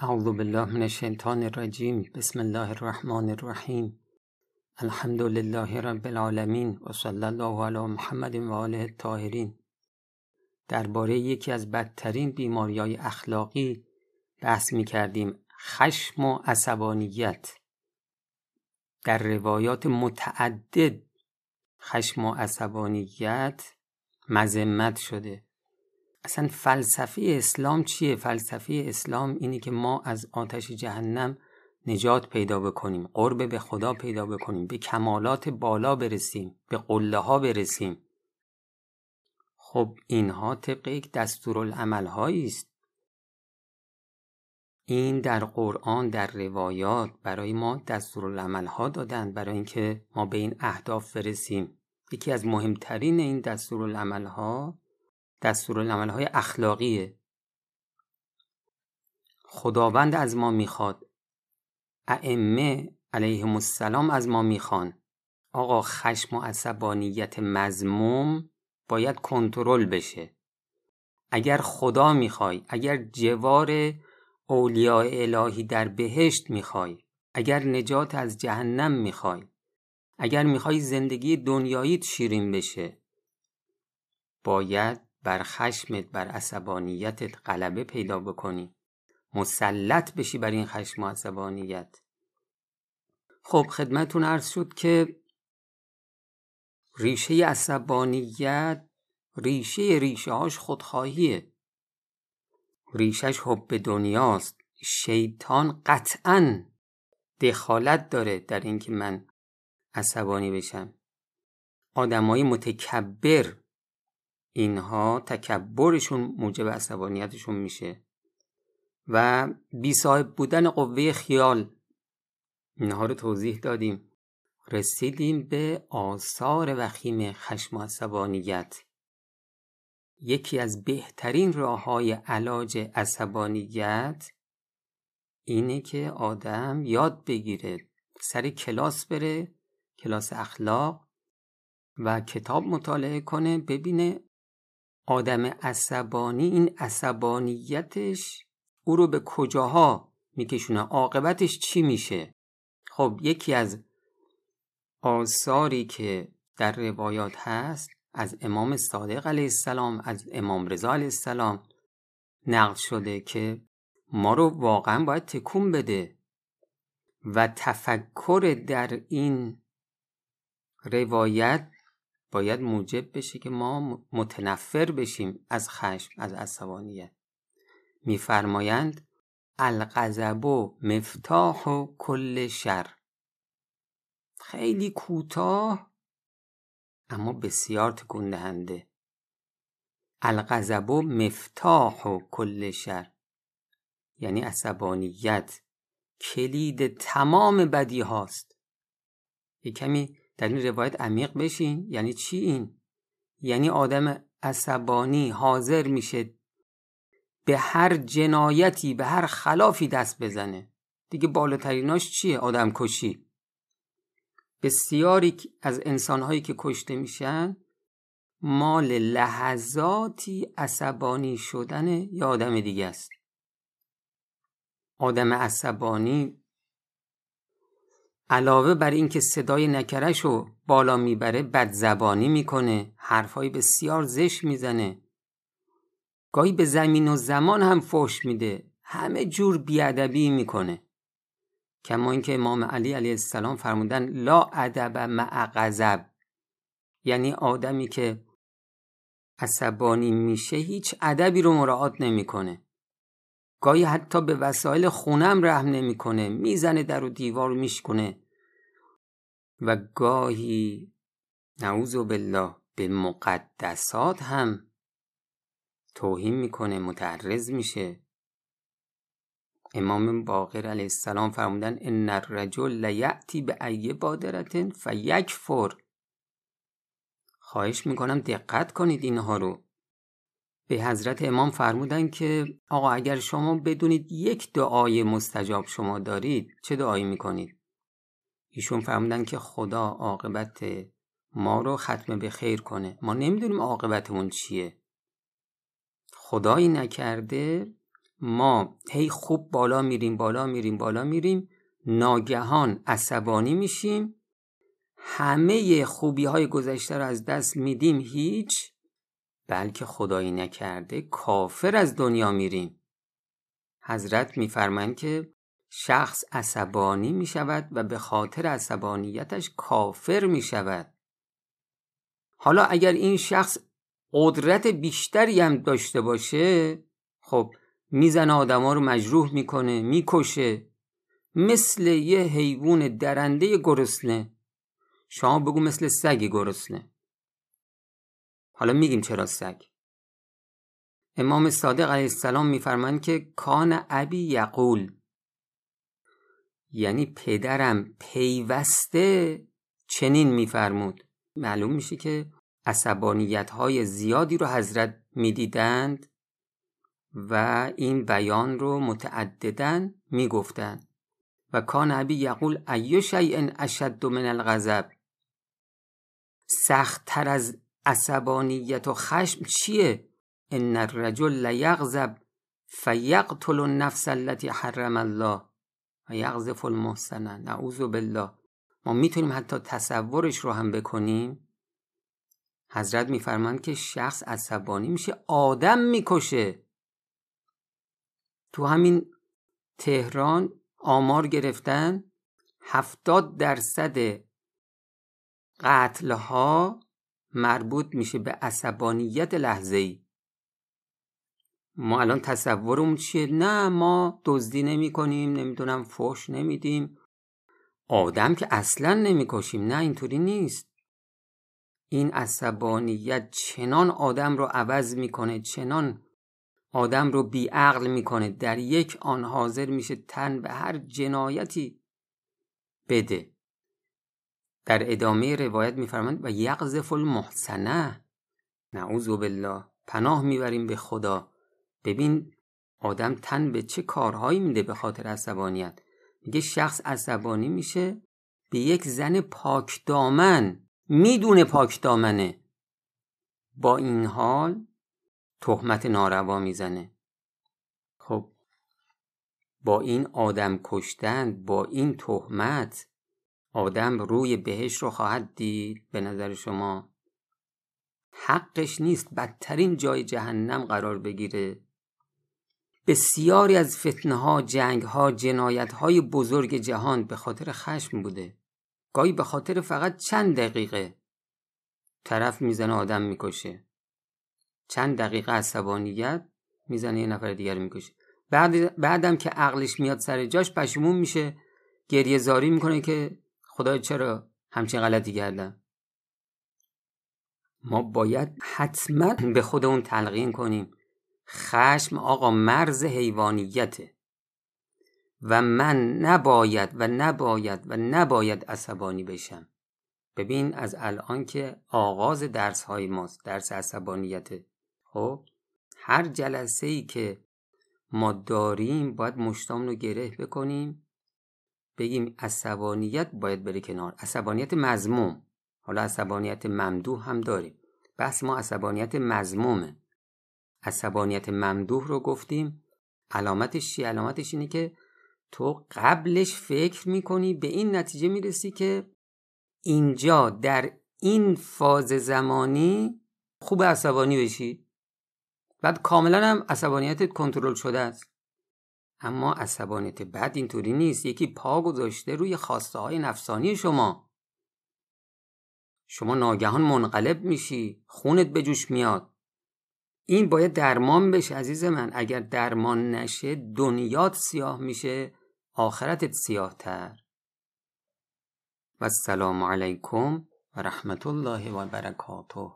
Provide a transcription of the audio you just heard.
اعوذ بالله من الشیطان الرجیم بسم الله الرحمن الرحیم الحمد لله رب العالمین و صلی الله علی محمد و آله الطاهرین. درباره یکی از بدترین بیماریهای اخلاقی بحث می کردیم. خشم و عصبانیت. در روایات متعدد خشم و عصبانیت مذمت شده. اصلا فلسفه اسلام چیه؟ فلسفه اسلام اینه که ما از آتش جهنم نجات پیدا بکنیم قرب به خدا پیدا بکنیم به کمالات بالا برسیم به قله ها برسیم. خب اینها طبق یک دستورالعمل است. این در قرآن در روایات برای ما دستورالعمل ها دادن برای اینکه ما به این اهداف برسیم. یکی از مهمترین این دستورالعمل ها دستورالعمل های اخلاقیه. خداوند از ما می‌خواد. ائمه علیهم السلام از ما می‌خوان. آقا خشم و عصبانیت مزموم باید کنترل بشه. اگر خدا می‌خوای اگر جوار اولیاء الهی در بهشت می‌خوای اگر نجات از جهنم می‌خوای اگر می‌خوای زندگی دنیاییت شیرین بشه باید بر خشمت بر عصبانیتت غلبه پیدا بکنی. مسلط بشی بر این خشم و عصبانیت. خب خدمتون عرض شد که ریشه عصبانیت ریشه ریشه هاش خودخواهیه. ریشش حب دنیاست. شیطان قطعا دخالت داره در اینکه من عصبانی بشم. آدمای متکبر اینها تکبرشون موجب عصبانیتشون میشه و بی صاحب بودن قوه خیال. اینها رو توضیح دادیم. رسیدیم به آثار وخیم خشم و عصبانیت. یکی از بهترین راه های علاج عصبانیت اینه که آدم یاد بگیره سر کلاس بره کلاس اخلاق و کتاب مطالعه کنه ببینه آدم عصبانی این عصبانیتش او رو به کجاها میکشونه؟ عاقبتش چی میشه؟ خب یکی از آثاری که در روایات هست از امام صادق علیه السلام از امام رضا علیه السلام نقل شده که ما رو واقعا باید تکون بده و تفکر در این روایت باید موجب بشه که ما متنفر بشیم از خشم از عصبانیت. میفرمایند الغضب مفتاح و کل شر. خیلی کوتاه اما بسیار تکون دهنده و مفتاح و کل شر. یعنی عصبانیت. کلید تمام بدی هاست. یه کمی در این روایت عمیق بشین. یعنی چی این؟ یعنی آدم عصبانی حاضر میشه به هر جنایتی به هر خلافی دست بزنه. دیگه بالاتریناش چیه آدم کشی؟ بسیاری از انسانهایی که کشته میشن مال لحظاتی عصبانی شدن یا آدم دیگه است. آدم عصبانی علاوه بر اینکه صدای نکرش رو بالا می‌بره بد زبانی می‌کنه حرفهای بسیار زشت می‌زنه. گاهی به زمین و زمان هم فوش میده. همه جور بیادبی می‌کنه. کما اینکه امام علی علیه السلام فرمودن لا ادب مع غضب. یعنی آدمی که عصبانی میشه هیچ ادبی رو مراعات نمی‌کنه. گاهی حتی به وسایل خونم رحم نمی‌کنه. می‌زنه در و دیوار میشکنه و گاهی نعوذ بالله به مقدسات هم توهین می‌کنه متعرض میشه. امام باقر علیه السلام فرمودن ان الرجل لیعتی به ای بادرتن فیکفر. خواهش می‌کنم دقت کنید اینها رو. به حضرت امام فرمودن که آقا اگر شما بدونید یک دعای مستجاب شما دارید چه دعایی می‌کنید؟ ایشون فرمودن که خدا عاقبت ما رو ختم به خیر کنه. ما نمی‌دونیم عاقبتمون چیه. خدایی نکرده ما هی خوب بالا میریم بالا میریم بالا میریم ناگهان عصبانی میشیم. همه خوبی های گذشته رو از دست میدیم هیچ. بلکه خدایی نکرده کافر از دنیا میریم. حضرت میفرمایند که شخص عصبانی می شود و به خاطر عصبانیتش کافر می شود حالا اگر این شخص قدرت بیشتری هم داشته باشه خب می‌زنه آدما رو مجروح می‌کنه می‌کشه. مثل یه حیوان درنده گرسنه. شما بگو مثل سگ گرسنه. حالا میگیم چرا سگ؟ امام صادق علیه السلام میفرمایند که کان ابی یقول. یعنی پدرم پیوسته چنین میفرمود. معلوم میشه که عصبانیت های زیادی رو حضرت می‌دیدند و این بیان رو متعددن می‌گفتند. و کان ابی یقول ایو شیء اشد من الغضب؟ سختتر از عصبانیت و خشم چیه؟ ان الرجل لیغضب فیقتل النفس التي حرم الله. و یغذف المحسنه نعوذ بالله. ما می‌تونیم حتی تصورش رو هم بکنیم؟ حضرت میفرمایند که شخص عصبانی میشه آدم می‌کشه. تو همین تهران آمار گرفتن هفتاد درصد قتلها مربوط میشه به عصبانیت لحظه ای ما الان تصورمون چیه؟ نه ما دزدی نمی کنیم نمی‌دونم فوش نمیدیم. آدم که اصلا نمی‌کشیم نه اینطوری نیست. این عصبانیت چنان آدم رو عوض می‌کنه چنان آدم رو بیعقل می‌کنه. در یک آن حاضر میشه تن به هر جنایتی بده. در ادامه روایت میفرمند و یقذف المحسنه. نعوذ بالله. پناه می‌بریم به خدا. ببین آدم تن به چه کارهایی میده به خاطر عصبانیت. میگه شخص عصبانی میشه به یک زن پاک دامن. می‌دونه پاک دامنه. با این حال تهمت ناروا می‌زنه. خب با این آدم کشتن با این تهمت آدم روی بهش رو خواهد دید به نظر شما؟ حقش نیست بدترین جای جهنم قرار بگیره. بسیاری از فتنه ها جنگ ها جنایت های بزرگ جهان به خاطر خشم بوده. گاهی به خاطر فقط چند دقیقه. طرف می‌زنه آدم می‌کشه. چند دقیقه عصبانیت می‌زنه یه نفر دیگر می‌کشه. بعد بعدم که عقلش میاد سر جاش پشیمون میشه گریه زاری می‌کنه که خدا چرا همچین غلطی کردم؟ ما باید حتما به خودمون تلقین کنیم. خشم آقا مرز حیوانیته. و من نباید و نباید و نباید عصبانی بشم. ببین از الان که آغاز درس های ماست درس عصبانیته. خب؟ هر جلسه ای که ما داریم باید مشتام رو گره بکنیم. بگیم عصبانیت باید بره کنار. عصبانیت مزموم حالا عصبانیت ممدوح هم داریم. بحث ما عصبانیت مزمومه عصبانیت ممدوح رو گفتیم. علامتش چی؟ علامتش اینه که تو قبلش فکر می‌کنی به این نتیجه می‌رسی که اینجا در این فاز زمانی خوب عصبانی بشی. بعد کاملا هم عصبانیتت کنترل شده است. اما عصبانیت بعد اینطوری نیست. یکی پا گذاشته روی خواسته های نفسانی شما. شما ناگهان منقلب میشی. خونت به جوش میاد. این باید درمان بشه عزیز من. اگر درمان نشه دنیات سیاه میشه آخرتت سیاه تر و السلام علیکم و رحمت الله و برکاته.